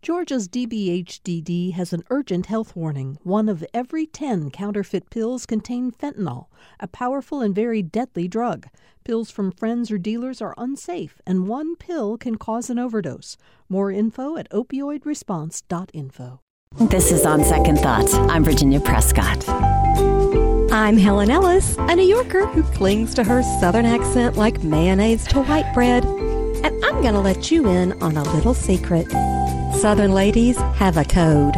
Georgia's DBHDD has an urgent health warning. One of every 10 counterfeit pills contain fentanyl, a powerful and very deadly drug. Pills from friends or dealers are unsafe, and one pill can cause an overdose. More info at opioidresponse.info. This is On Second Thoughts. I'm Virginia Prescott. I'm Helen Ellis, a New Yorker who clings to her southern accent like mayonnaise to white bread. And I'm going to let you in on a little secret. Southern ladies have a code.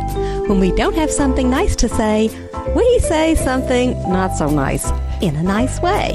When we don't have something nice to say, we say something not so nice in a nice way.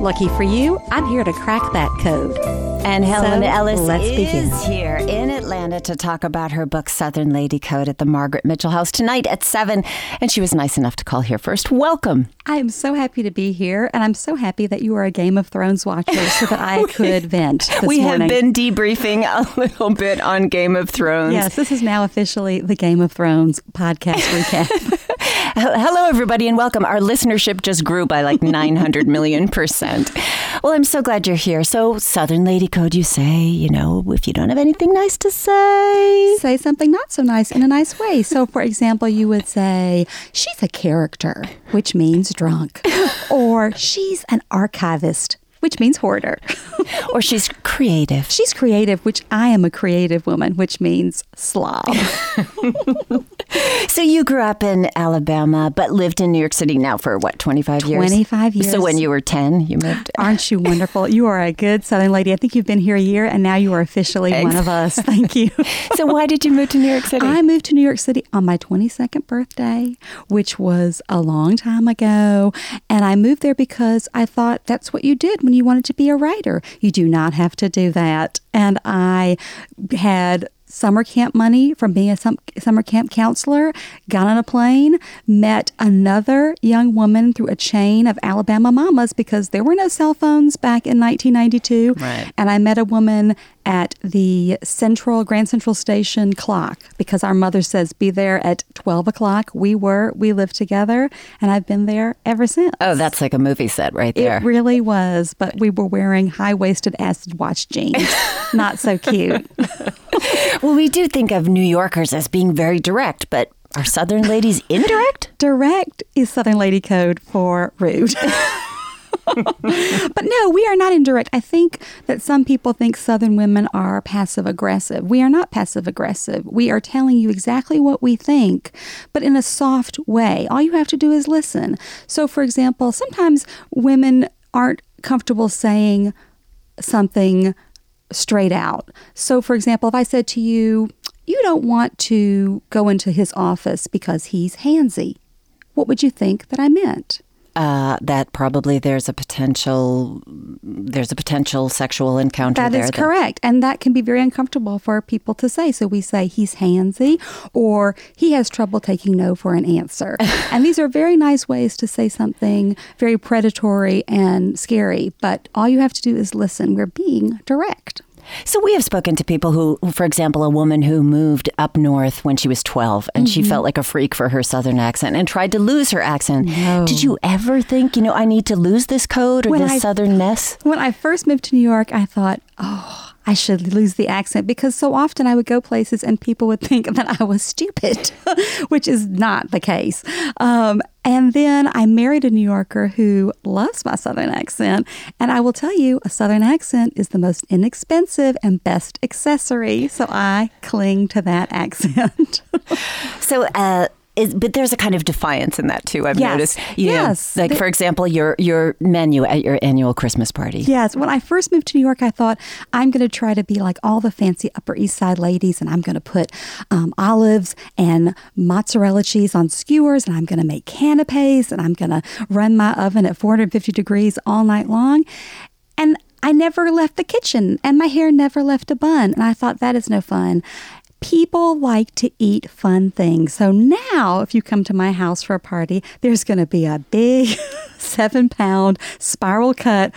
Lucky for you, I'm here to crack that code. And Helen So, Ellis let's is begin. here in Atlanta to talk about her book Southern Lady Code at the Margaret Mitchell House tonight at 7. And she was nice enough to call here first. Welcome. I am so happy to be here, and I'm so happy that you are a Game of Thrones watcher so that I could vent we morning. have been debriefing a little bit on Game of Thrones. Yes, this is now officially the Game of Thrones podcast recap. Hello, everybody, and welcome. Our listenership just grew by like 900 million percent. Well, I'm so glad you're here. So, Southern Lady Code, you say, you know, if you don't have anything nice to say. say something not so nice in a nice way. So, for example, you would say, she's a character, which means drunk, or she's an archivist, which means hoarder. Or she's creative. She's creative, which I am a creative woman, which means slob. So, you grew up in Alabama, but lived in New York City now for what, 25 years? 25 years. So, when you were 10, you moved. Aren't you wonderful? You are a good Southern lady. I think you've been here a year, and now you are officially one of us. Thank you. so, why did you move to New York City? I moved to New York City on my 22nd birthday, which was a long time ago. And I moved there because I thought that's what you did when you wanted to be a writer. You do not have to do that. And I had summer camp money from being a summer camp counselor, got on a plane, met another young woman through a chain of Alabama mamas because there were no cell phones back in 1992. Right. And I met a woman at the Central Grand Central Station clock because our mother says be there at 12 o'clock. We were, we lived together, and I've been there ever since. oh, that's like a movie set right there. It really was, but we were wearing high waisted acid wash jeans. Not so cute. well, we do think of New Yorkers as being very direct, but are Southern ladies indirect? Direct is Southern Lady Code for rude. but no, we are not indirect. I think that some people think Southern women are passive aggressive. We are not passive aggressive. We are telling you exactly what we think, but in a soft way. All you have to do is listen. So, for example, sometimes women aren't comfortable saying something straight out. So, for example, if I said to you, you don't want to go into his office because he's handsy, what would you think that I meant? Uh, that probably there's a potential there's a potential sexual encounter That there. is correct. And that can be very uncomfortable for people to say. So we say he's handsy or he has trouble taking no for an answer. and these are very nice ways to say something very predatory and scary. But all you have to do is listen. We're being direct. So we have spoken to people who, for example, a woman who moved up north when she was 12 and she Mm-hmm. felt like a freak for her southern accent and tried to lose her accent. No. Did you ever think, you know, I need to lose this code or When this I- southernness? When I first moved to New York, I thought, oh, I should lose the accent because so often I would go places and people would think that I was stupid, which is not the case. Um, and then I married a New Yorker who loves my Southern accent. And I will tell you, a Southern accent is the most inexpensive and best accessory. So I cling to that accent. So, uh, is, but there's a kind of defiance in that too. I've Yes. noticed. You know, Yes. like The- for example, your your menu at your annual Christmas party. Yes. When I first moved to New York, I thought I'm going to try to be like all the fancy Upper East Side ladies, and I'm going to put um, olives and mozzarella cheese on skewers, and I'm going to make canapes, and I'm going to run my oven at 450 degrees all night long. And I never left the kitchen, and my hair never left a bun. And I thought that is no fun. People like to eat fun things. So now, if you come to my house for a party, there's going to be a big seven pound spiral cut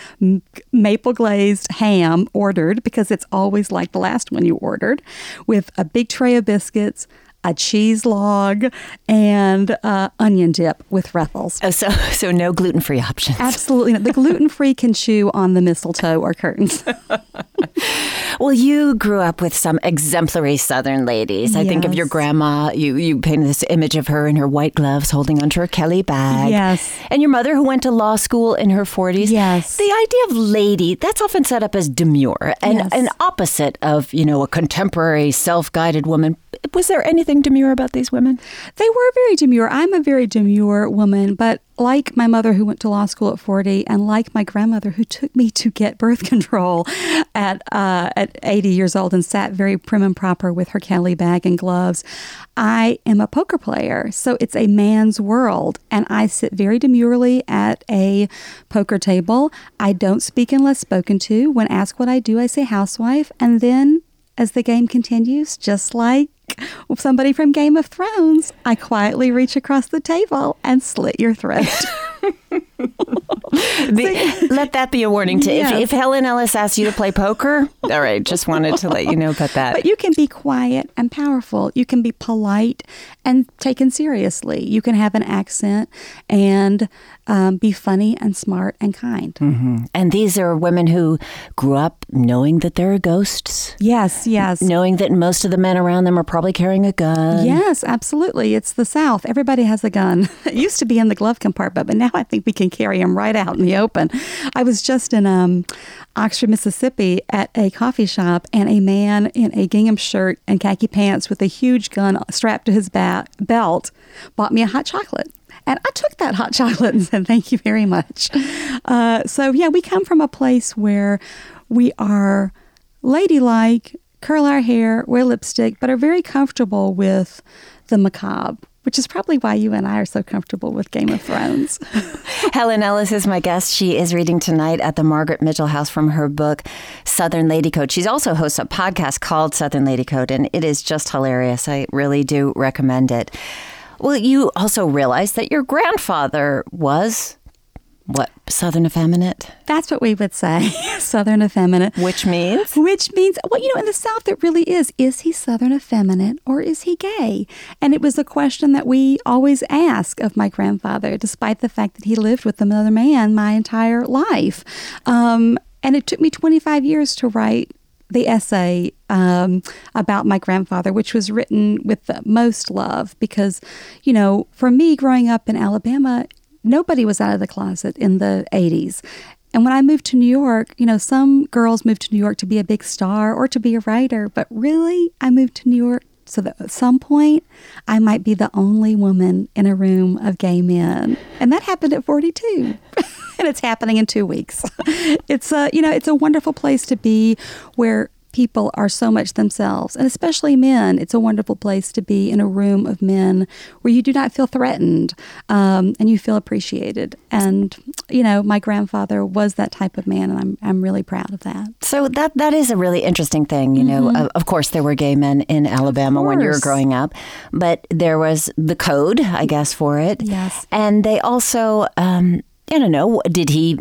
maple glazed ham ordered because it's always like the last one you ordered with a big tray of biscuits, a cheese log, and uh, onion dip with Ruffles. Oh, so so no gluten free options. Absolutely not. The gluten free can chew on the mistletoe or curtains. well, you grew up with some exemplary Southern ladies. I think of your grandma. You you painted this image of her in her white gloves holding onto her Kelly bag. Yes. And your mother, who went to law school in her 40s. Yes. The idea of lady, that's often set up as demure and Yes. an opposite of, you know, a contemporary self guided woman. Was there anything demure about these women? They were very demure. I'm a very demure woman, but like my mother who went to law school at 40 and like my grandmother who took me to get birth control at uh, at 80 years old and sat very prim and proper with her Kelly bag and gloves, I am a poker player. So it's a man's world and I sit very demurely at a poker table. I don't speak unless spoken to. When asked what I do, I say housewife and then as the game continues, just like somebody from Game of Thrones, I quietly reach across the table and slit your throat. Be- let that be a warning to Yes. if, if Helen Ellis asks you to play poker. All right, just wanted to let you know about that. But you can be quiet and powerful. You can be polite and taken seriously. You can have an accent and um, be funny and smart and kind. And these are women who grew up knowing that there are ghosts, Yes, yes. knowing that most of the men around them are probably carrying a gun. Yes, absolutely. It's the South. Everybody has a gun. It used to be in the glove compartment, but now I think we can carry them right out in the open. I was just in um, Oxford, Mississippi at a coffee shop, and a man in a gingham shirt and khaki pants with a huge gun strapped to his ba- belt bought me a hot chocolate. And I took that hot chocolate and said, Thank you very much. Uh, so, yeah, we come from a place where we are ladylike, curl our hair, wear lipstick, but are very comfortable with the macabre, which is probably why you and I are so comfortable with Game of Thrones. Helen Ellis is my guest. She is reading tonight at the Margaret Mitchell House from her book, Southern Lady Code. She's also hosts a podcast called Southern Lady Code, and it is just hilarious. I really do recommend it. Well, you also realize that your grandfather was what Southern effeminate, That's what we would say, Southern effeminate. which means Which means, well, you know, in the South, it really is. Is he Southern effeminate or is he gay? And it was a question that we always ask of my grandfather, despite the fact that he lived with another man my entire life. Um, and it took me 25 years to write the essay um, about my grandfather, which was written with the most love because, you know, for me growing up in Alabama, nobody was out of the closet in the 80s. And when I moved to New York, you know, some girls moved to New York to be a big star or to be a writer, but really, I moved to New York so that at some point I might be the only woman in a room of gay men. And that happened at 42. and it's happening in 2 weeks. it's a, you know, it's a wonderful place to be where people are so much themselves, and especially men. It's a wonderful place to be in a room of men where you do not feel threatened um, and you feel appreciated. And you know, my grandfather was that type of man, and I'm I'm really proud of that. So that that is a really interesting thing, you know. Of, of course, there were gay men in Alabama when you were growing up, but there was the code, I guess, for it. Yes. and they also, um, I don't know, did he?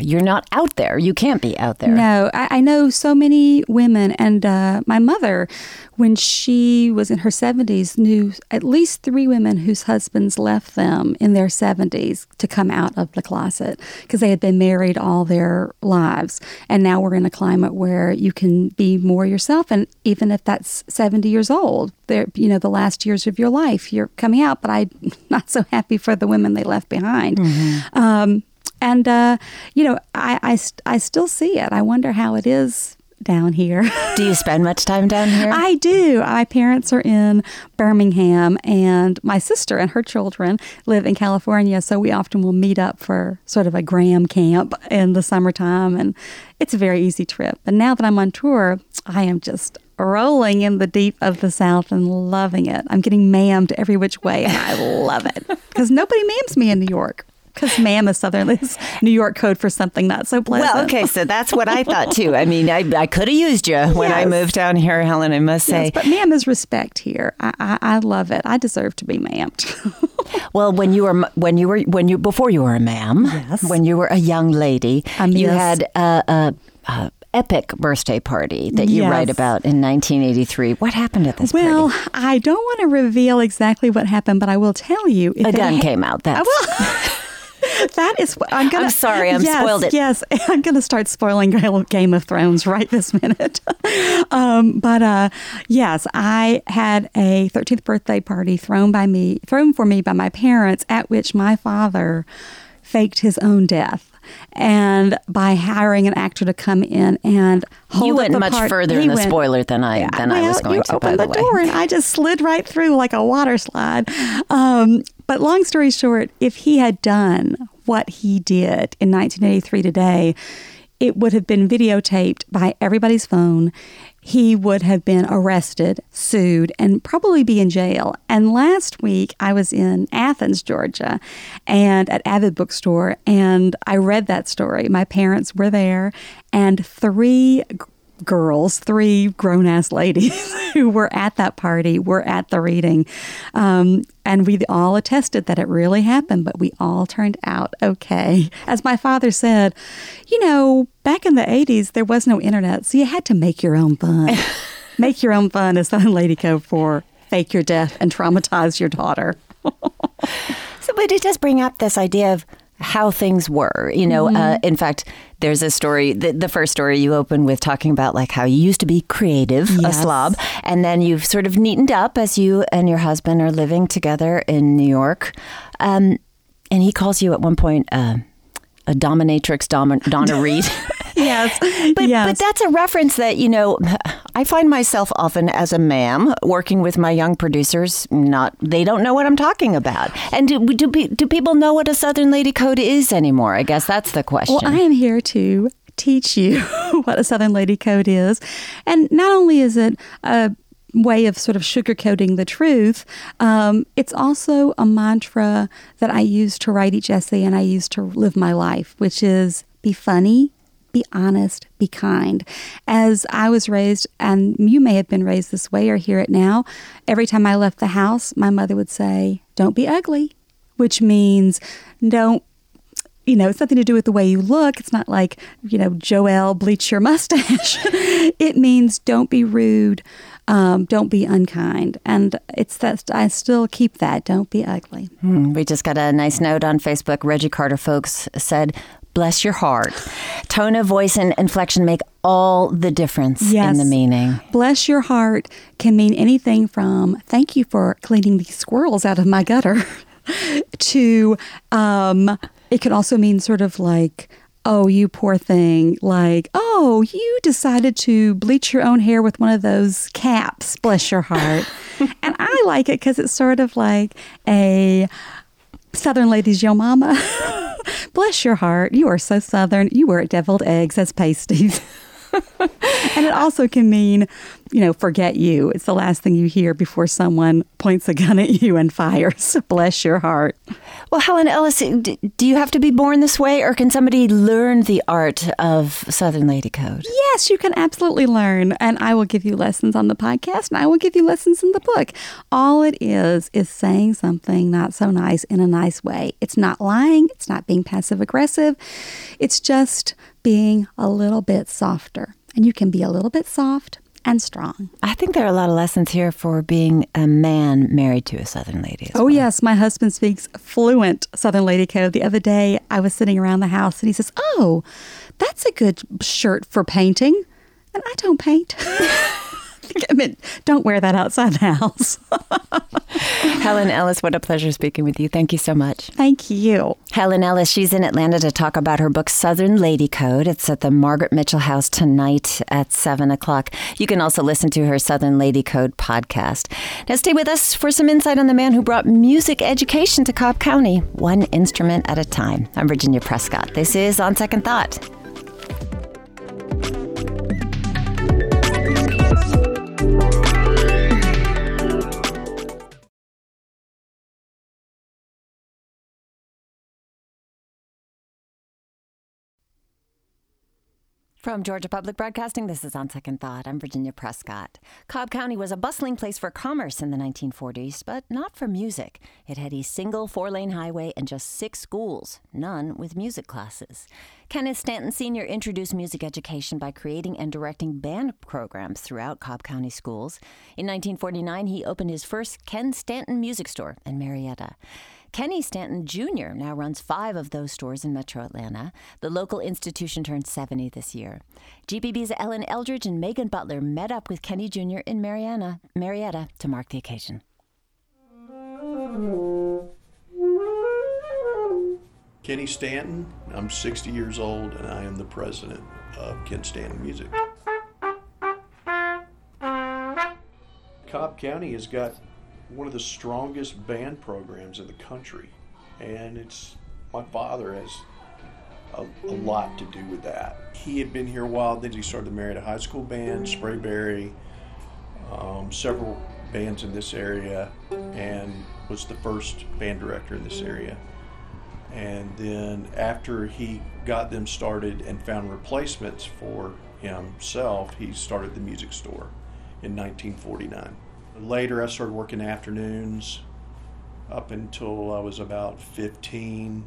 You're not out there. You can't be out there. No, I, I know so many women, and uh, my mother, when she was in her 70s, knew at least three women whose husbands left them in their 70s to come out of the closet because they had been married all their lives. And now we're in a climate where you can be more yourself, and even if that's 70 years old, they're, you know, the last years of your life, you're coming out. But I'm not so happy for the women they left behind. Um, and, uh, you know, I, I, I still see it. I wonder how it is down here. Do you spend much time down here? I do. My parents are in Birmingham, and my sister and her children live in California. So we often will meet up for sort of a Graham camp in the summertime, and it's a very easy trip. And now that I'm on tour, I am just rolling in the deep of the South and loving it. I'm getting mammed every which way, and I love it because nobody mams me in New York. Because ma'am is Southern is New York code for something not so pleasant. well, okay, so that's what I thought too. I mean, I, I could have used you when I moved down here, Helen. I must say. Yes, but ma'am is respect here. I, I, I love it. I deserve to be ma'amed. Well, when you were when you were when you before you were a ma'am, Yes. when you were a young lady, A you miss. had uh, uh, uh, epic birthday party that you Yes. write about in 1983. What happened at this Well, party? I don't want to reveal exactly what happened, but I will tell you. If A gun ha- came out. That's That is I'm gonna. I'm sorry, I'm yes, spoiled it. Yes, I'm gonna start spoiling Game of Thrones right this minute. um, but uh, yes, I had a 13th birthday party thrown by me, thrown for me by my parents, at which my father faked his own death. And by hiring an actor to come in and hold you went the much part- further in the went- spoiler than I than I was going you to. By opened the, the, way, door and I just slid right through like a water slide. Um, but long story short, if he had done what he did in 1983 today, it would have been videotaped by everybody's phone. He would have been arrested, sued, and probably be in jail. And last week, I was in Athens, Georgia, and at Avid Bookstore, and I read that story. My parents were there, and three girls, three grown ass ladies who were at that party, were at the reading. Um, and we all attested that it really happened, but we all turned out okay. As my father said, you know, back in the 80s, there was no internet, so you had to make your own fun. make your own fun is Southern Lady Code for fake your death and traumatize your daughter. So, but it does bring up this idea of how things were. You know, Mm-hmm. uh, in fact, there's a story. The, the first story you open with talking about like how you used to be creative, a slob, and then you've sort of neatened up as you and your husband are living together in New York. Um, and he calls you at one point uh, a dominatrix, Dom- Donna Reed. Yes. But, yes. but that's a reference that, you know, I find myself often as a ma'am working with my young producers, not, they don't know what I'm talking about. And do, do, do people know what a Southern Lady Code is anymore? I guess that's the question. Well, I am here to teach you what a Southern Lady Code is. And not only is it a way of sort of sugarcoating the truth, um, it's also a mantra that I use to write each essay and I use to live my life, which is be funny. Be honest, be kind. As I was raised, and you may have been raised this way or hear it now, every time I left the house, my mother would say, Don't be ugly, which means don't you know, it's nothing to do with the way you look. It's not like, you know, Joelle, bleach your mustache. it means don't be rude, um, don't be unkind. And it's that I still keep that. Don't be ugly. Hmm, we just got a nice note on Facebook. Reggie Carter folks said, Bless your heart. Tone of voice and inflection make all the difference Yes. in the meaning. Bless your heart can mean anything from thank you for cleaning these squirrels out of my gutter to um, it can also mean sort of like, oh, you poor thing. Like, oh, you decided to bleach your own hair with one of those caps. Bless your heart. and I like it because it's sort of like a Southern ladies, yo mama. Bless your heart. You are so Southern. You were deviled eggs as pasties. and it also can mean, you know, forget you. It's the last thing you hear before someone points a gun at you and fires. Bless your heart. Well, Helen Ellis, do you have to be born this way, or can somebody learn the art of Southern Lady Code? Yes, you can absolutely learn. And I will give you lessons on the podcast and I will give you lessons in the book. All it is is saying something not so nice in a nice way. It's not lying, it's not being passive aggressive. It's just being a little bit softer. And you can be a little bit soft and strong. I think there are a lot of lessons here for being a man married to a Southern lady. Oh, well. yes. My husband speaks fluent Southern Lady Code. The other day, I was sitting around the house and he says, Oh, that's a good shirt for painting. And I don't paint. I mean, don't wear that outside the house. Helen Ellis, what a pleasure speaking with you. Thank you so much. Thank you. Helen Ellis, she's in Atlanta to talk about her book, Southern Lady Code. It's at the Margaret Mitchell House tonight at 7 o'clock. You can also listen to her Southern Lady Code podcast. Now, stay with us for some insight on the man who brought music education to Cobb County, one instrument at a time. I'm Virginia Prescott. This is On Second Thought. From Georgia Public Broadcasting, this is On Second Thought. I'm Virginia Prescott. Cobb County was a bustling place for commerce in the 1940s, but not for music. It had a single four lane highway and just six schools, none with music classes. Kenneth Stanton Sr. introduced music education by creating and directing band programs throughout Cobb County schools. In 1949, he opened his first Ken Stanton Music Store in Marietta. Kenny Stanton Jr. now runs five of those stores in metro Atlanta. The local institution turned 70 this year. GPB's Ellen Eldridge and Megan Butler met up with Kenny Jr. in Marietta, Marietta to mark the occasion. Kenny Stanton, I'm 60 years old and I am the president of Ken Stanton Music. Cobb County has got one of the strongest band programs in the country, and it's my father has a, a, lot to do with that. He had been here a while, then he started the Marietta High School Band, Sprayberry, um, several bands in this area, and was the first band director in this area. And then after he got them started and found replacements for himself, he started the music store in 1949. Later, I started working afternoons up until I was about 15,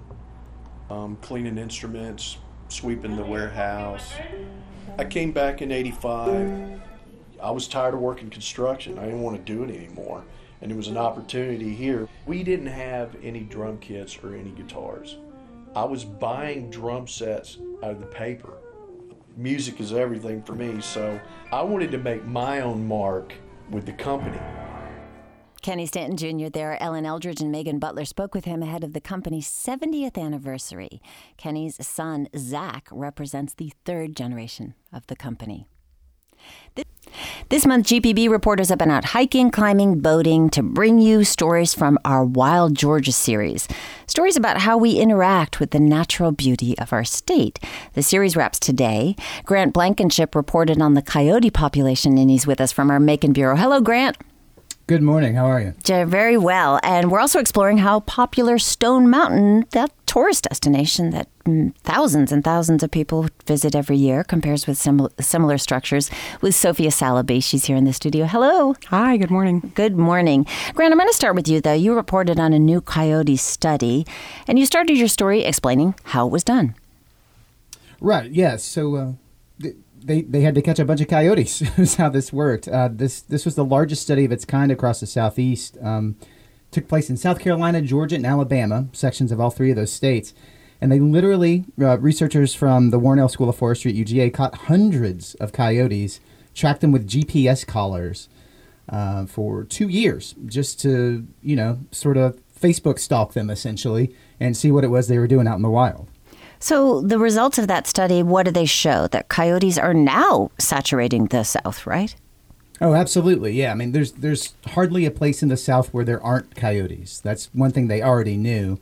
um, cleaning instruments, sweeping the warehouse. I came back in 85. I was tired of working construction. I didn't want to do it anymore. And there was an opportunity here. We didn't have any drum kits or any guitars. I was buying drum sets out of the paper. Music is everything for me, so I wanted to make my own mark with the company. Kenny Stanton Jr. there, Ellen Eldridge and Megan Butler spoke with him ahead of the company's 70th anniversary. Kenny's son, Zach, represents the third generation of the company. This month, GPB reporters have been out hiking, climbing, boating to bring you stories from our Wild Georgia series. Stories about how we interact with the natural beauty of our state. The series wraps today. Grant Blankenship reported on the coyote population, and he's with us from our Macon Bureau. Hello, Grant. Good morning. How are you? Very well. And we're also exploring how popular Stone Mountain, that tourist destination that mm, thousands and thousands of people visit every year, compares with similar, similar structures, with Sophia Saliby. She's here in the studio. Hello. Hi, good morning. Good morning. Grant, I'm going to start with you, though. You reported on a new coyote study, and you started your story explaining how it was done. Right, yes. So, uh, they, they had to catch a bunch of coyotes. is how this worked. Uh, this this was the largest study of its kind across the southeast. Um, took place in South Carolina, Georgia, and Alabama, sections of all three of those states. And they literally, uh, researchers from the Warnell School of Forestry at UGA caught hundreds of coyotes, tracked them with GPS collars uh, for two years, just to you know sort of Facebook stalk them essentially and see what it was they were doing out in the wild. So, the results of that study, what do they show? That coyotes are now saturating the South, right? Oh, absolutely. Yeah. I mean, there's there's hardly a place in the South where there aren't coyotes. That's one thing they already knew.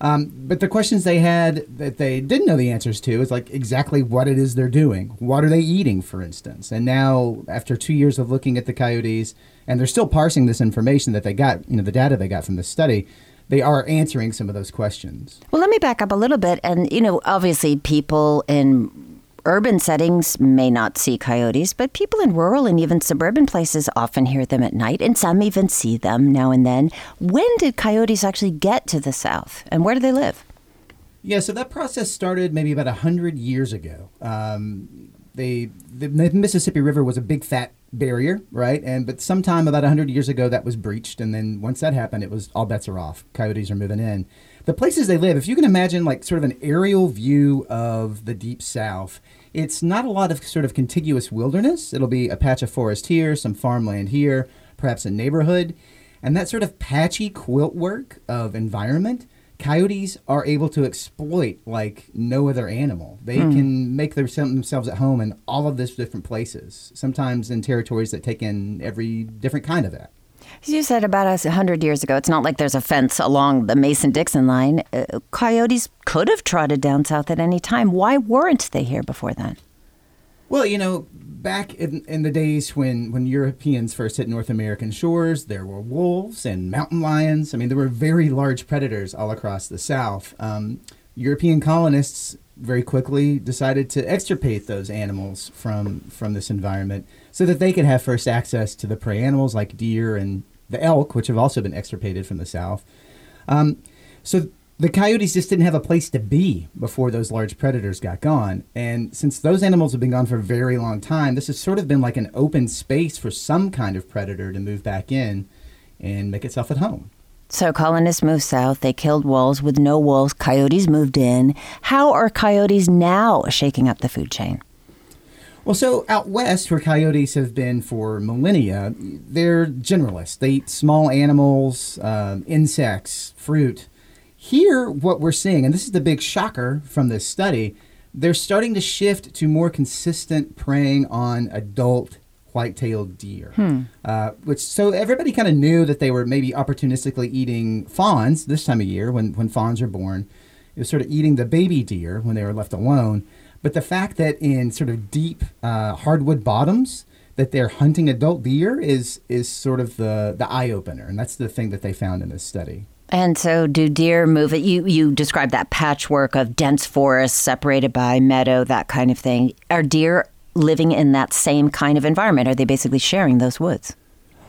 Um, but the questions they had that they didn't know the answers to is like exactly what it is they're doing. What are they eating, for instance? And now, after two years of looking at the coyotes, and they're still parsing this information that they got, you know, the data they got from the study, they are answering some of those questions. Well, let me back up a little bit. And, you know, obviously people in urban settings may not see coyotes, but people in rural and even suburban places often hear them at night, and some even see them now and then. When did coyotes actually get to the South, and where do they live? Yeah, so that process started maybe about 100 years ago. Um, they, the Mississippi River was a big fat barrier, right? And but sometime about 100 years ago that was breached and then once that happened it was all bets are off. Coyotes are moving in. The places they live, if you can imagine like sort of an aerial view of the deep south, it's not a lot of sort of contiguous wilderness. It'll be a patch of forest here, some farmland here, perhaps a neighborhood. And that sort of patchy quilt work of environment coyotes are able to exploit like no other animal. They mm. can make their, themselves at home in all of these different places, sometimes in territories that take in every different kind of that. As You said about us 100 years ago, it's not like there's a fence along the Mason Dixon line. Uh, coyotes could have trotted down south at any time. Why weren't they here before then? Well, you know, back in, in the days when, when Europeans first hit North American shores, there were wolves and mountain lions. I mean, there were very large predators all across the South. Um, European colonists very quickly decided to extirpate those animals from from this environment so that they could have first access to the prey animals like deer and the elk, which have also been extirpated from the south. Um, so the coyotes just didn't have a place to be before those large predators got gone. And since those animals have been gone for a very long time, this has sort of been like an open space for some kind of predator to move back in and make itself at home. So colonists moved south. They killed wolves. With no wolves, coyotes moved in. How are coyotes now shaking up the food chain? Well, so out west, where coyotes have been for millennia, they're generalists. They eat small animals, um, insects, fruit. Here, what we're seeing, and this is the big shocker from this study, they're starting to shift to more consistent preying on adult white-tailed deer. Hmm. Uh, which so everybody kind of knew that they were maybe opportunistically eating fawns this time of year when when fawns are born. It was sort of eating the baby deer when they were left alone. But the fact that in sort of deep uh, hardwood bottoms that they're hunting adult deer is is sort of the the eye opener, and that's the thing that they found in this study. And so, do deer move it? You you described that patchwork of dense forests separated by meadow, that kind of thing. Are deer living in that same kind of environment? Are they basically sharing those woods?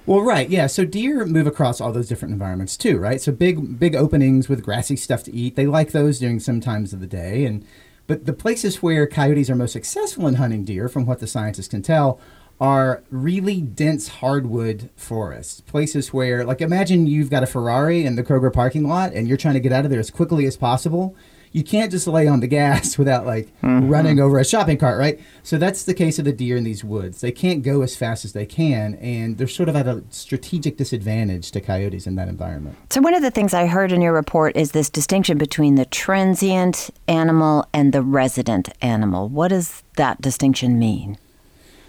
Well, right, yeah. So deer move across all those different environments too, right? So big big openings with grassy stuff to eat. They like those during some times of the day, and but the places where coyotes are most successful in hunting deer, from what the scientists can tell, are really dense hardwood forests. Places where, like, imagine you've got a Ferrari in the Kroger parking lot and you're trying to get out of there as quickly as possible. You can't just lay on the gas without, like, mm-hmm. running over a shopping cart, right? So that's the case of the deer in these woods. They can't go as fast as they can, and they're sort of at a strategic disadvantage to coyotes in that environment. So, one of the things I heard in your report is this distinction between the transient animal and the resident animal. What does that distinction mean?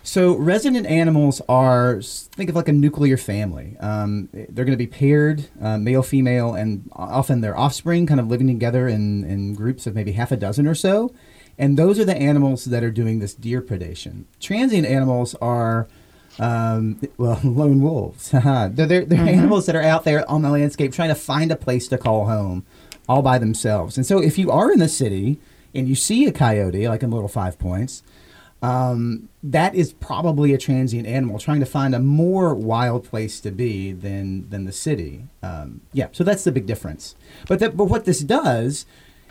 So resident animals are think of like a nuclear family. Um, they're going to be paired, uh, male, female, and often their offspring, kind of living together in, in groups of maybe half a dozen or so. And those are the animals that are doing this deer predation. Transient animals are, um, well, lone wolves. they're they're, they're animals that are out there on the landscape trying to find a place to call home, all by themselves. And so if you are in the city and you see a coyote, like in Little Five Points um, that is probably a transient animal trying to find a more wild place to be than than the city. Um, yeah, so that's the big difference. But that, but what this does,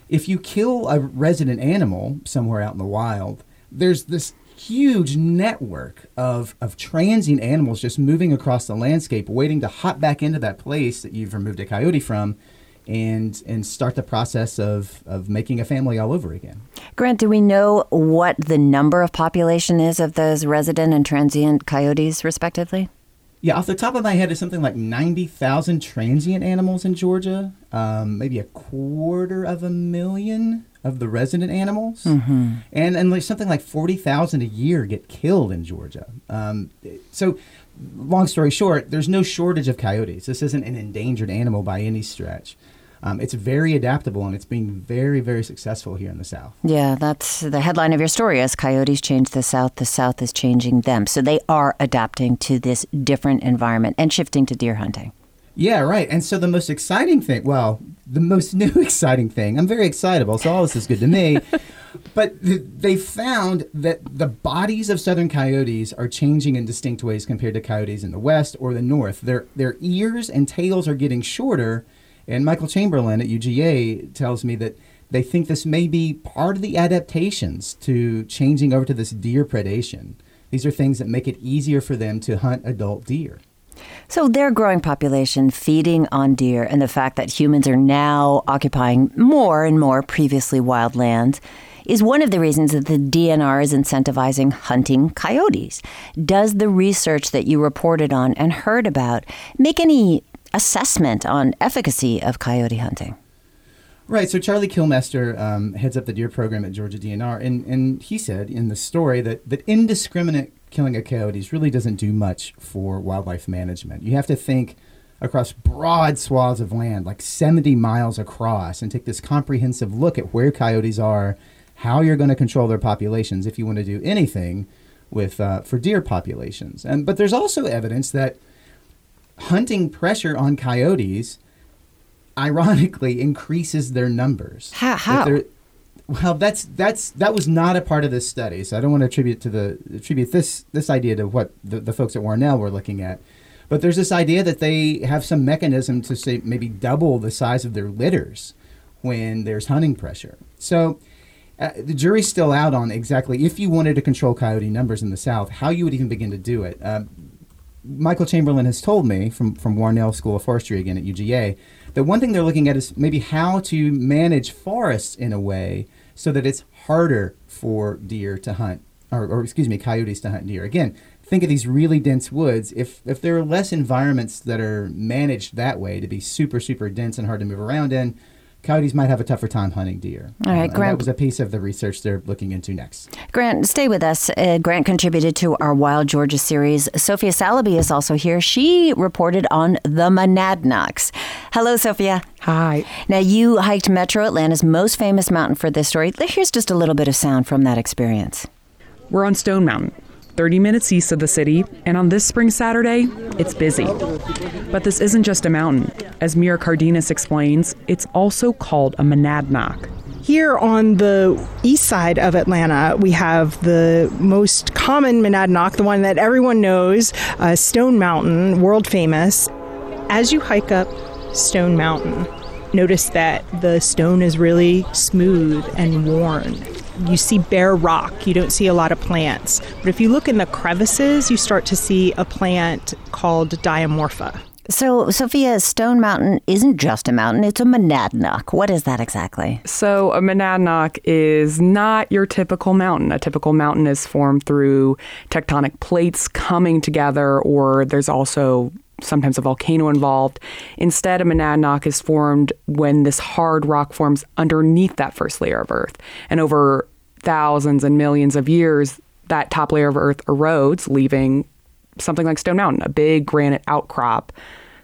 if you kill a resident animal somewhere out in the wild, there's this huge network of of transient animals just moving across the landscape, waiting to hop back into that place that you've removed a coyote from. And, and start the process of, of making a family all over again. Grant, do we know what the number of population is of those resident and transient coyotes, respectively? Yeah, off the top of my head, it's something like 90,000 transient animals in Georgia, um, maybe a quarter of a million of the resident animals, Mm-hmm. and, and like something like 40,000 a year get killed in Georgia. Um, so, long story short, there's no shortage of coyotes. This isn't an endangered animal by any stretch. Um, it's very adaptable and it's being very, very successful here in the South. Yeah, that's the headline of your story is Coyotes Change the South, the South is changing them. So they are adapting to this different environment and shifting to deer hunting. Yeah, right. And so the most exciting thing, well, the most new exciting thing, I'm very excitable, so all this is good to me. but th- they found that the bodies of southern coyotes are changing in distinct ways compared to coyotes in the west or the north. Their their ears and tails are getting shorter, and Michael Chamberlain at UGA tells me that they think this may be part of the adaptations to changing over to this deer predation. These are things that make it easier for them to hunt adult deer. So their growing population feeding on deer and the fact that humans are now occupying more and more previously wild lands is one of the reasons that the DNR is incentivizing hunting coyotes. Does the research that you reported on and heard about make any assessment on efficacy of coyote hunting? Right. So Charlie Killmaster um, heads up the deer program at Georgia DNR, and, and he said in the story that, that indiscriminate killing a coyotes really doesn't do much for wildlife management. You have to think across broad swaths of land, like 70 miles across, and take this comprehensive look at where coyotes are, how you're going to control their populations if you want to do anything with uh, for deer populations. And but there's also evidence that hunting pressure on coyotes ironically increases their numbers. How- how? Well, that's that's that was not a part of this study, so I don't want to attribute to the attribute this this idea to what the, the folks at Warnell were looking at. But there's this idea that they have some mechanism to say maybe double the size of their litters when there's hunting pressure. So uh, the jury's still out on exactly if you wanted to control coyote numbers in the South, how you would even begin to do it. Um, Michael Chamberlain has told me from from Warnell School of Forestry again at UGA that one thing they're looking at is maybe how to manage forests in a way so that it's harder for deer to hunt, or, or excuse me, coyotes to hunt deer. Again, think of these really dense woods. If if there are less environments that are managed that way to be super super dense and hard to move around in, coyotes might have a tougher time hunting deer. All right, Uh, Grant- That was a piece of the research they're looking into next. Grant, stay with us. Uh, Grant contributed to our Wild Georgia series. Sophia Saliby is also here. She reported on the Monadnocks. Hello, Sophia. Hi. Now, you hiked Metro Atlanta's most famous mountain for this story. Here's just a little bit of sound from that experience. We're on Stone Mountain, 30 minutes east of the city, and on this spring Saturday, it's busy. But this isn't just a mountain. As Mira Cardenas explains, it's also called a monadnock. Here on the east side of Atlanta, we have the most common monadnock, the one that everyone knows, uh, Stone Mountain, world famous. As you hike up Stone Mountain, notice that the stone is really smooth and worn. You see bare rock, you don't see a lot of plants. But if you look in the crevices, you start to see a plant called Diamorpha. So, Sophia, Stone Mountain isn't just a mountain, it's a monadnock. What is that exactly? So, a monadnock is not your typical mountain. A typical mountain is formed through tectonic plates coming together, or there's also sometimes a volcano involved. Instead, a monadnock is formed when this hard rock forms underneath that first layer of earth. And over thousands and millions of years, that top layer of earth erodes, leaving something like Stone Mountain, a big granite outcrop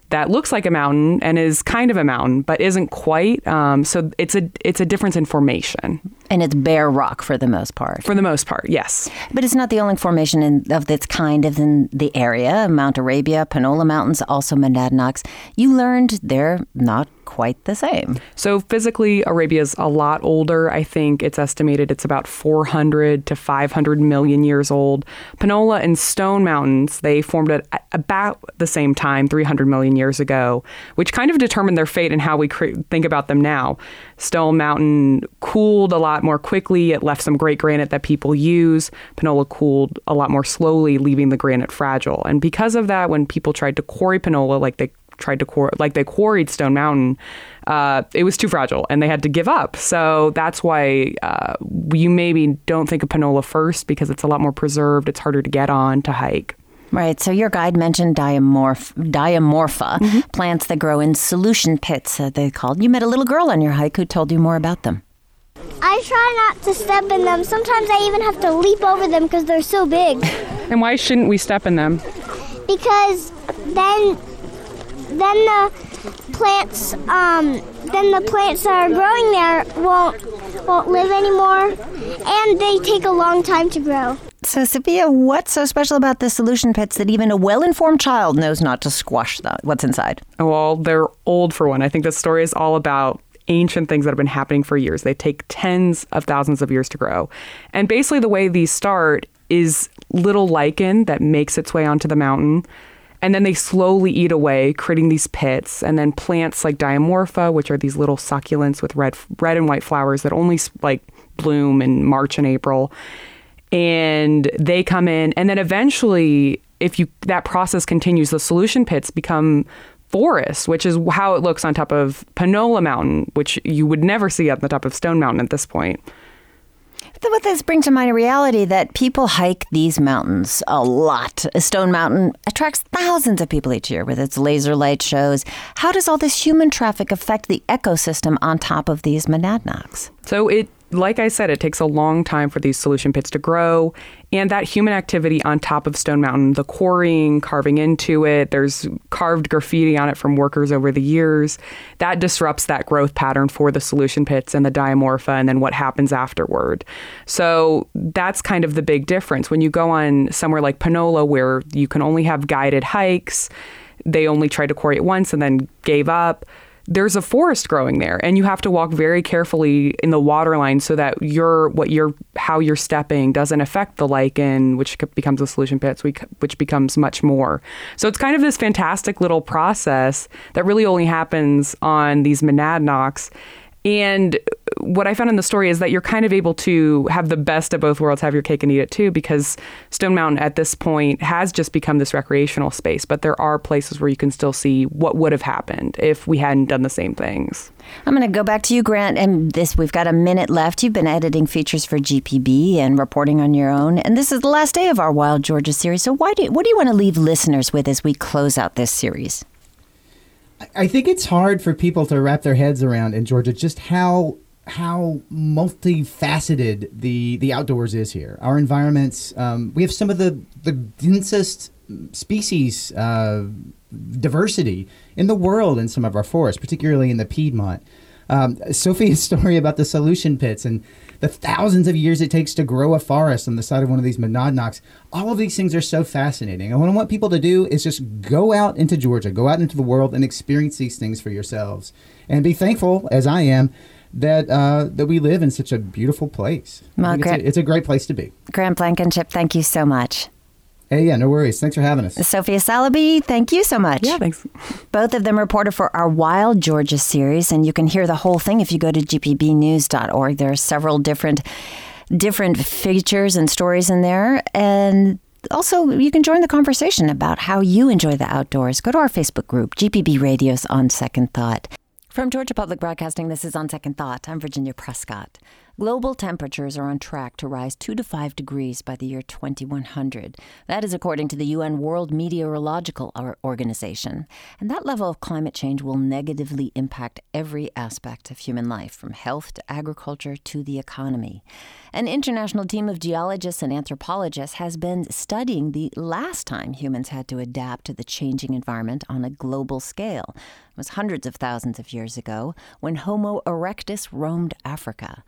that looks like a mountain and is kind of a mountain, but isn't quite. Um, so it's a it's a difference in formation And it's bare rock for the most part. for the most part. Yes. But it's not the only formation in, of its kind of in the area. Mount Arabia, Panola Mountains, also monadnocks. You learned they're not quite the same. So physically, Arabia's a lot older. I think it's estimated it's about 400 to 500 million years old. Panola and Stone Mountains, they formed at about the same time, 300 million years ago, which kind of determined their fate and how we cre- think about them now. Stone Mountain cooled a lot more quickly. It left some great granite that people use. Panola cooled a lot more slowly, leaving the granite fragile. And because of that, when people tried to quarry Panola, like they tried to quar- like they quarried Stone Mountain, uh, it was too fragile and they had to give up. So that's why uh, you maybe don't think of Panola first because it's a lot more preserved. It's harder to get on to hike. Right. So your guide mentioned diamorph, diamorpha, plants that grow in solution pits, uh, they called. You met a little girl on your hike who told you more about them. I try not to step in them. Sometimes I even have to leap over them because they're so big. And why shouldn't we step in them? Because then, then the plants, um, then the plants that are growing there won't won't live anymore, and they take a long time to grow. So, Sophia, what's so special about the solution pits that even a well informed child knows not to squash the, what's inside? Well, they're old for one. I think this story is all about ancient things that have been happening for years. They take tens of thousands of years to grow. And basically, the way these start is little lichen that makes its way onto the mountain. And then they slowly eat away, creating these pits. And then plants like Diamorpha, which are these little succulents with red, red and white flowers that only like bloom in March and April and they come in and then eventually if you that process continues the solution pits become forests which is how it looks on top of panola mountain which you would never see on the top of stone mountain at this point But What this brings to mind a reality that people hike these mountains a lot. Stone Mountain attracts thousands of people each year with its laser light shows. How does all this human traffic affect the ecosystem on top of these monadnocks? So it like I said, it takes a long time for these solution pits to grow. And that human activity on top of Stone Mountain, the quarrying, carving into it, there's carved graffiti on it from workers over the years. That disrupts that growth pattern for the solution pits and the diamorpha and then what happens afterward. So that's kind of the big difference. When you go on somewhere like Panola, where you can only have guided hikes, they only tried to quarry it once and then gave up there's a forest growing there and you have to walk very carefully in the water line so that your what you're how you're stepping doesn't affect the lichen which becomes a solution pits which becomes much more. So it's kind of this fantastic little process that really only happens on these monadnocks and what I found in the story is that you're kind of able to have the best of both worlds, have your cake and eat it too, because Stone Mountain at this point has just become this recreational space. But there are places where you can still see what would have happened if we hadn't done the same things. I'm going to go back to you, Grant. And this, we've got a minute left. You've been editing features for GPB and reporting on your own. And this is the last day of our Wild Georgia series. So, why do, what do you want to leave listeners with as we close out this series? I think it's hard for people to wrap their heads around in Georgia just how how multifaceted the the outdoors is here. Our environments, um, we have some of the the densest species uh, diversity in the world in some of our forests, particularly in the Piedmont. Um, Sophia's story about the solution pits and the thousands of years it takes to grow a forest on the side of one of these monadnocks. All of these things are so fascinating. And what I want people to do is just go out into Georgia, go out into the world and experience these things for yourselves. And be thankful, as I am, that uh, that we live in such a beautiful place. Well, it's, a, it's a great place to be. Grant Blankenship, thank you so much. Hey, yeah, no worries. Thanks for having us. Sophia Saliby, thank you so much. Yeah, thanks. Both of them reported for our Wild Georgia series, and you can hear the whole thing if you go to gpbnews.org. There are several different different features and stories in there, and also you can join the conversation about how you enjoy the outdoors. Go to our Facebook group, GPB Radios on Second Thought. From Georgia Public Broadcasting, this is On Second Thought. I'm Virginia Prescott. Global temperatures are on track to rise 2 to 5 degrees by the year 2100. That is according to the UN World Meteorological Organization. And that level of climate change will negatively impact every aspect of human life, from health to agriculture to the economy. An international team of geologists and anthropologists has been studying the last time humans had to adapt to the changing environment on a global scale. It was hundreds of thousands of years ago when Homo erectus roamed Africa.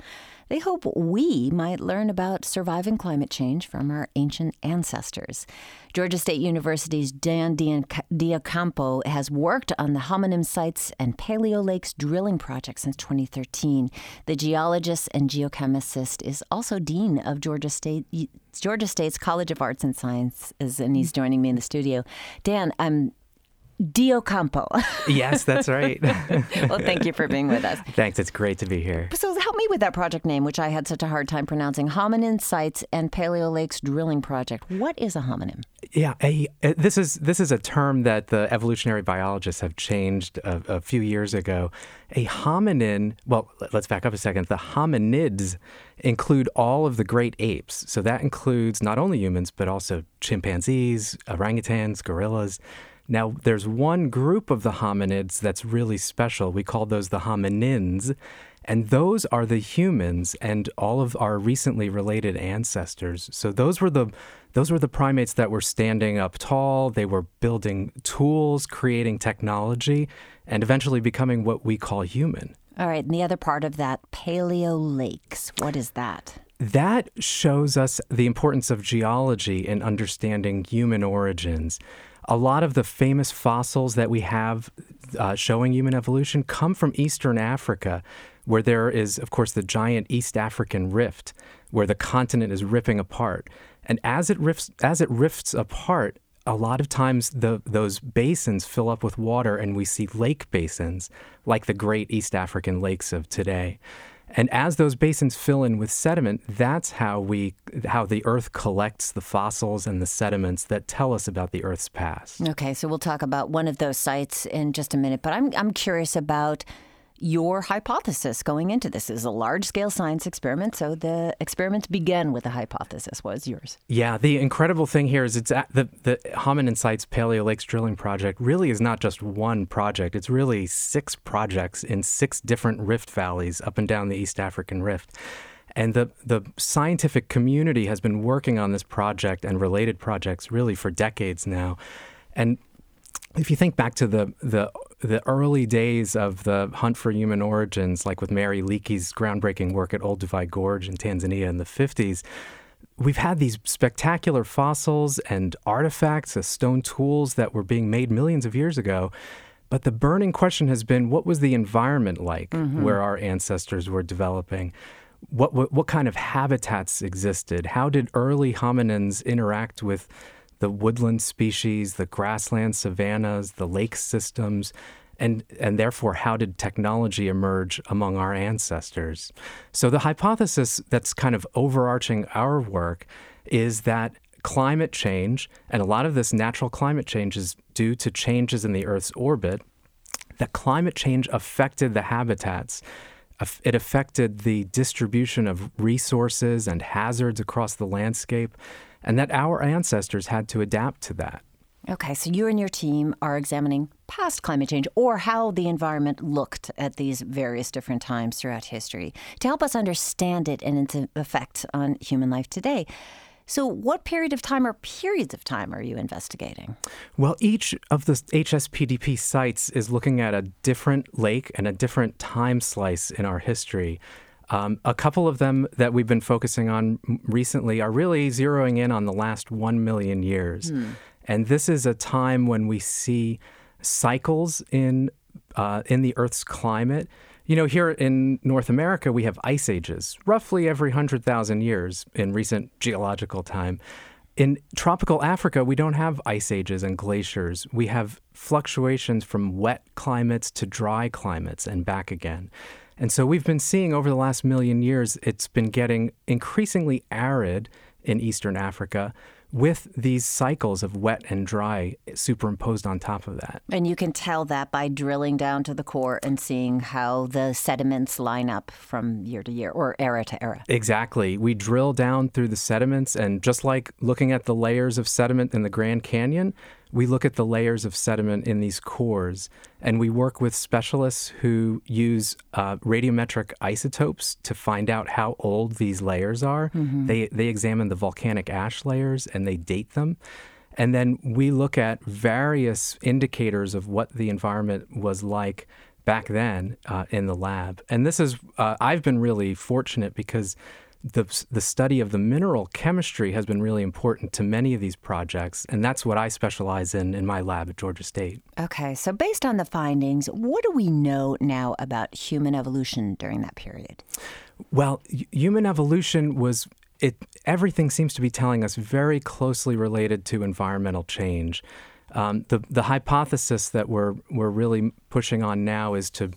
They hope we might learn about surviving climate change from our ancient ancestors. Georgia State University's Dan Deocampo has worked on the hominin sites and Paleo Lakes drilling project since 2013. The geologist and geochemist is also dean of Georgia State Georgia State's College of Arts and Sciences, and he's joining me in the studio. Dan, I'm Deocampo. yes, that's right. well, thank you for being with us. Thanks. It's great to be here. So, help me with that project name, which I had such a hard time pronouncing Hominin Sites and Paleo Lakes Drilling Project. What is a hominin? Yeah, a, a, this is this is a term that the evolutionary biologists have changed a, a few years ago. A hominin, well, let's back up a second. The hominids include all of the great apes. So that includes not only humans, but also chimpanzees, orangutans, gorillas. Now, there's one group of the hominids that's really special. We call those the hominins. And those are the humans and all of our recently related ancestors. So those were the those were the primates that were standing up tall, they were building tools, creating technology, and eventually becoming what we call human. All right, and the other part of that, Paleo Lakes, what is that? That shows us the importance of geology in understanding human origins a lot of the famous fossils that we have uh, showing human evolution come from Eastern Africa, where there is, of course, the giant East African rift, where the continent is ripping apart. And as it rifts, as it rifts apart, a lot of times the, those basins fill up with water, and we see lake basins like the great East African lakes of today. And as those basins fill in with sediment, that's how we how the earth collects the fossils and the sediments that tell us about the earth's past. Okay, so we'll talk about one of those sites in just a minute, but I'm I'm curious about your hypothesis going into this. is a large scale science experiment, so the experiment began with a hypothesis. was yours? Yeah, the incredible thing here is it's the the Hominin Sites Paleo Lakes Drilling Project really is not just one project. It's really six projects in six different rift valleys up and down the East African Rift. And the, the scientific community has been working on this project and related projects really for decades now. And if you think back to the the the early days of the hunt for human origins, like with Mary Leakey's groundbreaking work at Olduvai Gorge in Tanzania in the 50s, we've had these spectacular fossils and artifacts, uh, stone tools that were being made millions of years ago. But the burning question has been what was the environment like where our ancestors were developing? What, what, what kind of habitats existed? How did early hominins interact with the woodland species, the grassland savannas, the lake systems? And, and therefore, how did technology emerge among our ancestors? So, the hypothesis that's kind of overarching our work is that climate change, and a lot of this natural climate change is due to changes in the Earth's orbit, that climate change affected the habitats. It affected the distribution of resources and hazards across the landscape, and that our ancestors had to adapt to that. Okay, so you and your team are examining past climate change or how the environment looked at these various different times throughout history to help us understand it and its effect on human life today. So, what period of time or periods of time are you investigating? Well, each of the HSPDP sites is looking at a different lake and a different time slice in our history. Um, a couple of them that we've been focusing on recently are really zeroing in on the last one million years. And this is a time when we see cycles in, uh, in the Earth's climate. You know, here in North America, we have ice ages roughly every 100,000 years in recent geological time. In tropical Africa, we don't have ice ages and glaciers. We have fluctuations from wet climates to dry climates and back again. And so we've been seeing over the last million years, it's been getting increasingly arid in Eastern Africa with these cycles of wet and dry superimposed on top of that. And you can tell that by drilling down to the core and seeing how the sediments line up from year to year or era to era. Exactly. We drill down through the sediments, and just like looking at the layers of sediment in the Grand Canyon, we look at the layers of sediment in these cores, and we work with specialists who use uh, radiometric isotopes to find out how old these layers are. They, they examine the volcanic ash layers and they date them. And then we look at various indicators of what the environment was like back then uh, in the lab. And this is, uh, I've been really fortunate because the, the study of the mineral chemistry has been really important to many of these projects. And that's what I specialize in in my lab at Georgia State. Okay, so based on the findings, what do we know now about human evolution during that period? Well, human evolution was it. Everything seems to be telling us very closely related to environmental change. Um, the the hypothesis that we're we're really pushing on now is to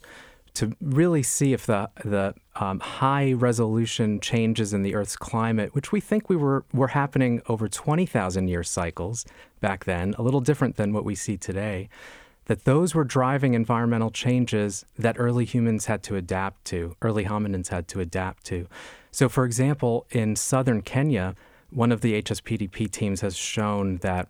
to really see if the the um, high resolution changes in the Earth's climate, which we think we were were happening over twenty thousand year cycles back then, a little different than what we see today that those were driving environmental changes that early humans had to adapt to, early hominins had to adapt to. So, for example, in southern Kenya, one of the HSPDP teams has shown that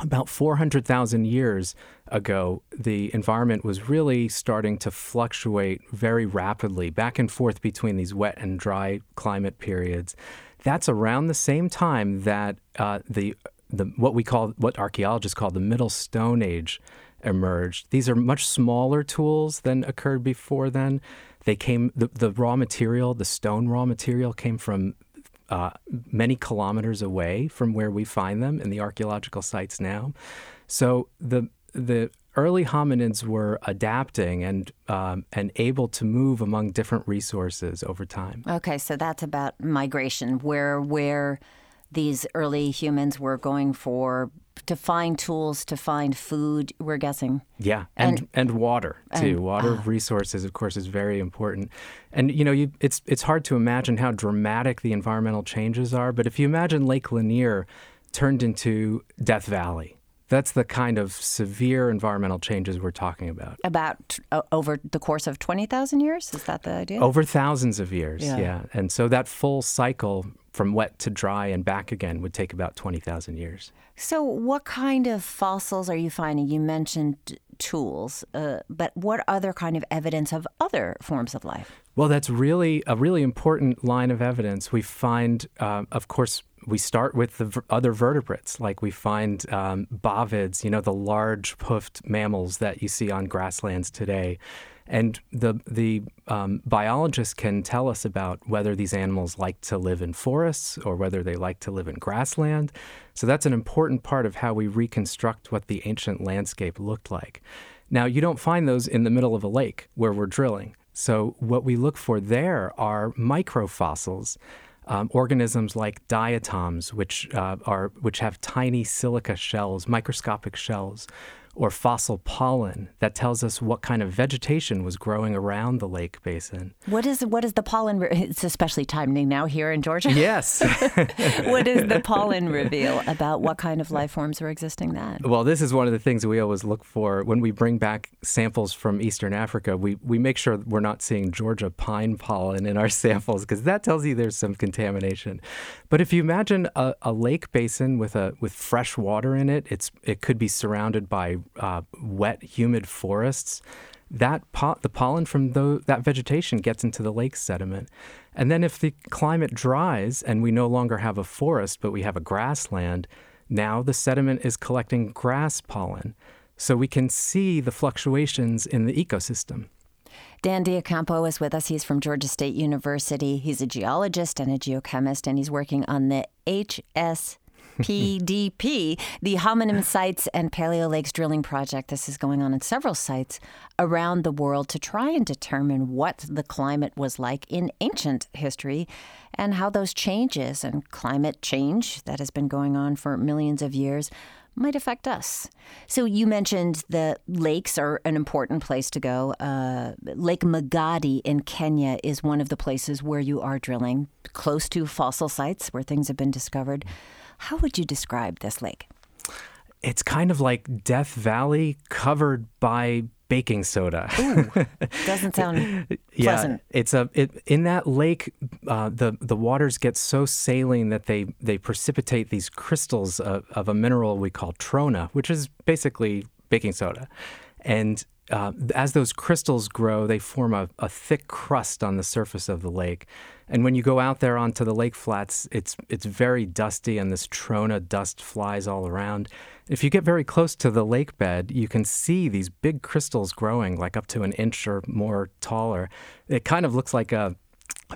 about 400,000 years ago, the environment was really starting to fluctuate very rapidly back and forth between these wet and dry climate periods. That's around the same time that uh, the the what we call what archaeologists call the Middle Stone Age emerged. These are much smaller tools than occurred before then. They came the, the raw material, the stone raw material came from uh, many kilometers away from where we find them in the archaeological sites now. So the the early hominids were adapting and um, and able to move among different resources over time. Okay, so that's about migration, where where these early humans were going for to find tools, to find food. We're guessing. Yeah, and and, water too. and- water resources, of course, is very important. And you know, you, it's it's hard to imagine how dramatic the environmental changes are. But if you imagine Lake Lanier turned into Death Valley, that's the kind of severe environmental changes we're talking about. About uh, over the course of twenty thousand years. Is that the idea? Over thousands of years, Yeah. yeah. And so that full cycle from wet to dry and back again would take about 20,000 years. So, what kind of fossils are you finding? You mentioned tools, uh, but what other kind of evidence of other forms of life? Well, that's really a really important line of evidence. We find, uh, of course, we start with the ver- other vertebrates, like we find um, bovids, you know, the large hoofed mammals that you see on grasslands today. And the, the um, biologists can tell us about whether these animals like to live in forests or whether they like to live in grassland. So that's an important part of how we reconstruct what the ancient landscape looked like. Now, you don't find those in the middle of a lake where we're drilling. So, what we look for there are microfossils, um, organisms like diatoms, which uh, are which have tiny silica shells, microscopic shells, or fossil pollen that tells us what kind of vegetation was growing around the lake basin. What is what is the pollen? Re- it's especially timely now here in Georgia. Yes. what does the pollen reveal about what kind of life forms are existing then? Well, this is one of the things we always look for when we bring back samples from Eastern Africa. We we make sure we're not seeing Georgia pine pollen in our samples because that tells you there's some contamination. But if you imagine a, a lake basin with a with fresh water in it, it's it could be surrounded by uh, wet, humid forests, that po- the pollen from the, that vegetation gets into the lake sediment. And then if the climate dries and we no longer have a forest, but we have a grassland, now the sediment is collecting grass pollen. So we can see the fluctuations in the ecosystem. Dan Deocampo is with us. He's from Georgia State University. He's a geologist and a geochemist, and he's working on the HS PDP, the Hominin Sites and Paleo Lakes Drilling Project. This is going on in several sites around the world to try and determine what the climate was like in ancient history and how those changes and climate change that has been going on for millions of years might affect us. So you mentioned the lakes are an important place to go. Uh, Lake Magadi in Kenya is one of the places where you are drilling, close to fossil sites where things have been discovered. How would you describe this lake? It's kind of like Death Valley covered by baking soda. Ooh, doesn't sound pleasant. Yeah, it's a it, in that lake. Uh, the the waters get so saline that they they precipitate these crystals of, of a mineral we call trona, which is basically baking soda, and uh, as those crystals grow, they form a, a, thick crust on the surface of the lake. And when you go out there onto the lake flats, it's it's very dusty, and this trona dust flies all around. If you get very close to the lake bed, you can see these big crystals growing, like up to an inch or more taller. It kind of looks like a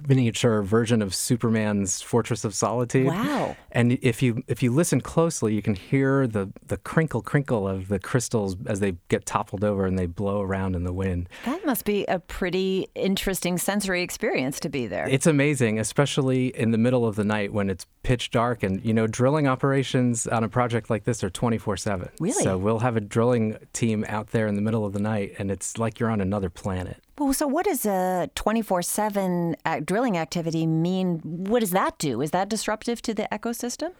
miniature version of Superman's Fortress of Solitude. Wow! And if you if you listen closely, you can hear the the crinkle crinkle of the crystals as they get toppled over and they blow around in the wind. That must be a pretty interesting sensory experience to be there. It's amazing, especially in the middle of the night when it's pitch dark. And you know, drilling operations on a project like this are twenty four seven. Really? So we'll have a drilling team out there in the middle of the night, and it's like you're on another planet. Well, so what does a 24 7 drilling activity mean? What does that do? Is that disruptive to the ecosystem?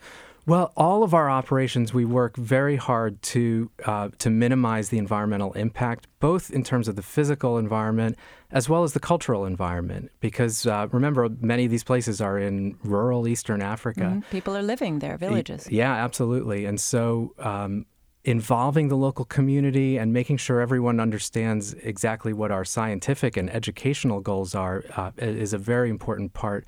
Well, all of our operations, we work very hard to uh, to minimize the environmental impact, both in terms of the physical environment as well as the cultural environment. Because uh, remember, many of these places are in rural Eastern Africa. Mm-hmm. People are living there, villages. Yeah, absolutely. And so um, involving the local community and making sure everyone understands exactly what our scientific and educational goals are uh, is a very important part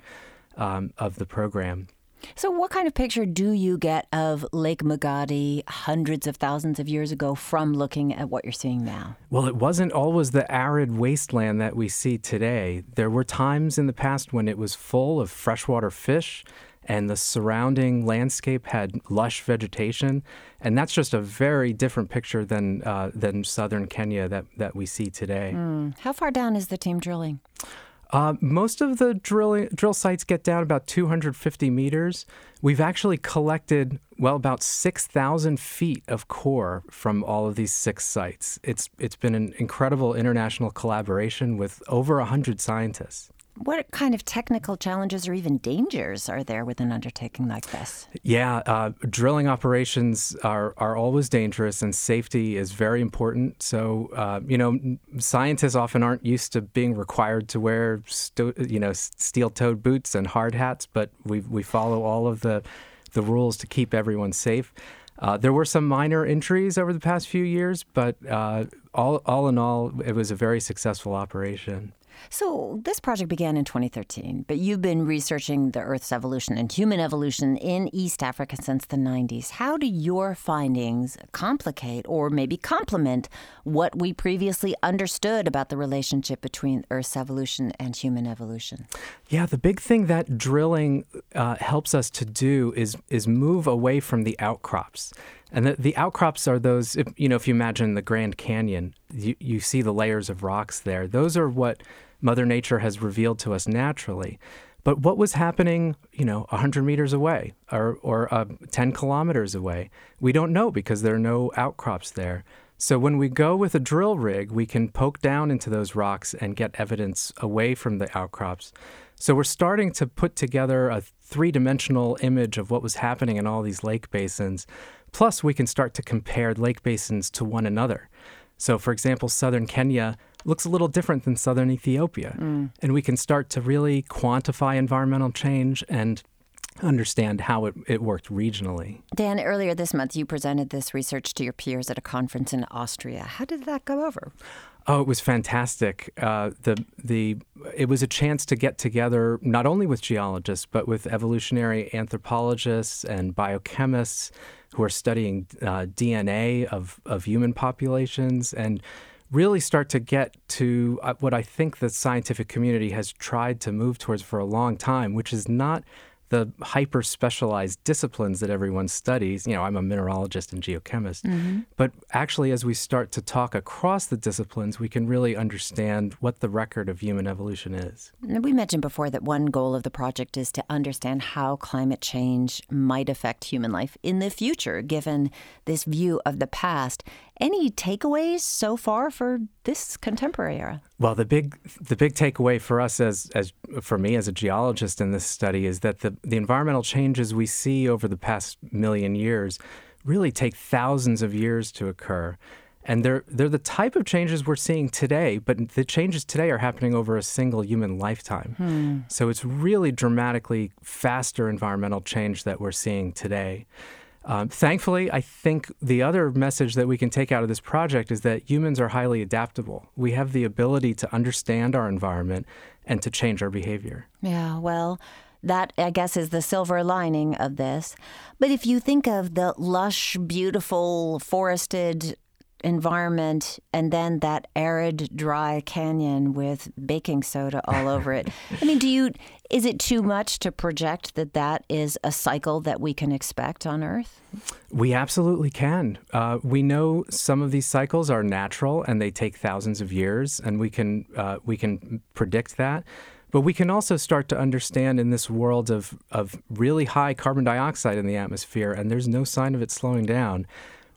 um, of the program. So, what kind of picture do you get of Lake Magadi hundreds of thousands of years ago from looking at what you're seeing now? Well, it wasn't always the arid wasteland that we see today. There were times in the past when it was full of freshwater fish and the surrounding landscape had lush vegetation, and that's just a very different picture than uh, than southern Kenya that that we see today. Mm. How far down is the team drilling? Uh, most of the drilling, drill sites get down about 250 meters. We've actually collected, well, about 6,000 feet of core from all of these six sites. It's, it's been an incredible international collaboration with over 100 scientists. What kind of technical challenges or even dangers are there with an undertaking like this? Yeah, uh, drilling operations are, are always dangerous and safety is very important. So, uh, you know, scientists often aren't used to being required to wear, sto- you know, steel toed boots and hard hats, but we, we follow all of the, the rules to keep everyone safe. Uh, there were some minor injuries over the past few years, but uh, all, all in all, it was a very successful operation. So, this project began in 2013, but you've been researching the Earth's evolution and human evolution in East Africa since the 90s. How do your findings complicate or maybe complement what we previously understood about the relationship between Earth's evolution and human evolution? Yeah, the big thing that drilling uh, helps us to do is is move away from the outcrops. And the, the outcrops are those, if, you know, if you imagine the Grand Canyon, you, you see the layers of rocks there. Those are what Mother Nature has revealed to us naturally. But what was happening, you know, 100 meters away or, or uh, 10 kilometers away? We don't know because there are no outcrops there. So when we go with a drill rig, we can poke down into those rocks and get evidence away from the outcrops. So we're starting to put together a three dimensional image of what was happening in all these lake basins. Plus, we can start to compare lake basins to one another. So, for example, southern Kenya looks a little different than southern Ethiopia. Mm. And we can start to really quantify environmental change and understand how it, it worked regionally. Dan, earlier this month, you presented this research to your peers at a conference in Austria. How did that go over? Oh, it was fantastic. Uh, the the it was a chance to get together not only with geologists but with evolutionary anthropologists and biochemists who are studying uh, DNA of of human populations and really start to get to uh, what I think the scientific community has tried to move towards for a long time, which is not the hyper specialized disciplines that everyone studies. You know, I'm a mineralogist and geochemist. Mm-hmm. But actually, as we start to talk across the disciplines, we can really understand what the record of human evolution is. We mentioned before that one goal of the project is to understand how climate change might affect human life in the future, given this view of the past. Any takeaways so far for this contemporary era? Well, the big the big takeaway for us as as for me as a geologist in this study is that the the environmental changes we see over the past million years really take thousands of years to occur. And they're they're the type of changes we're seeing today, but the changes today are happening over a single human lifetime. Hmm. So it's really dramatically faster environmental change that we're seeing today. Um, thankfully, I think the other message that we can take out of this project is that humans are highly adaptable. We have the ability to understand our environment and to change our behavior. Yeah, well, that, I guess, is the silver lining of this. But if you think of the lush, beautiful, forested environment and then that arid dry canyon with baking soda all over it i mean do you is it too much to project that that is a cycle that we can expect on earth? We absolutely can. Uh, we know some of these cycles are natural and they take thousands of years and we can uh, we can predict that. But we can also start to understand in this world of, of really high carbon dioxide in the atmosphere, and there's no sign of it slowing down,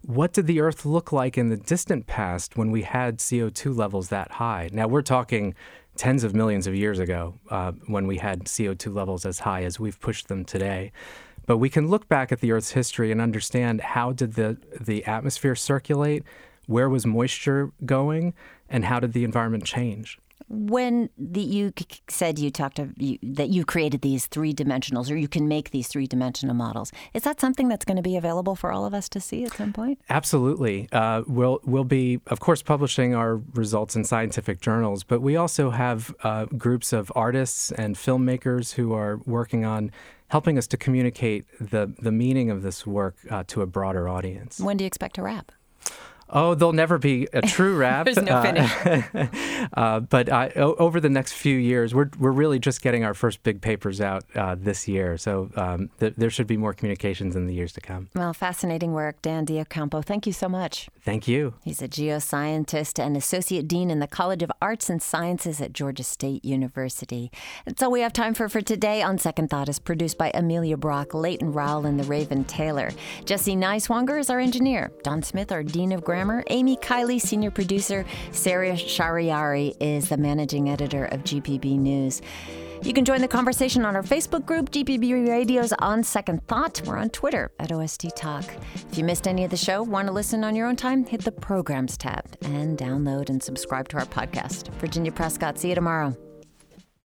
what did the Earth look like in the distant past when we had CO2 levels that high? Now, we're talking tens of millions of years ago uh, when we had CO2 levels as high as we've pushed them today. But we can look back at the Earth's history and understand how did the, the atmosphere circulate, where was moisture going, and how did the environment change? When the, you said you talked to, you, that you created these three dimensionals or you can make these three dimensional models is that something that's going to be available for all of us to see at some point? Absolutely. Uh, we'll, we'll be of course publishing our results in scientific journals but we also have uh, groups of artists and filmmakers who are working on helping us to communicate the, the meaning of this work uh, to a broader audience. When do you expect to wrap Oh, there'll never be a true wrap. There's no finish. Uh, uh, but uh, over the next few years, we're we're really just getting our first big papers out uh, this year. So um, th- there should be more communications in the years to come. Well, fascinating work, Dan Deocampo. Thank you so much. Thank you. He's a geoscientist and associate dean in the College of Arts and Sciences at Georgia State University. That's all we have time for for today. On Second Thought is produced by Amelia Brock, Leighton Rowell, and the Raven Taylor. Jesse Neiswanger is our engineer. Don Smith, our dean of grammar programmer. Amy Kiley, senior producer. Sarah Shariari is the managing editor of GPB News. You can join the conversation on our Facebook group, GPB Radio's On Second Thought. We're on Twitter at OST Talk. If you missed any of the show, want to listen on your own time, hit the Programs tab and download and subscribe to our podcast. Virginia Prescott, see you tomorrow.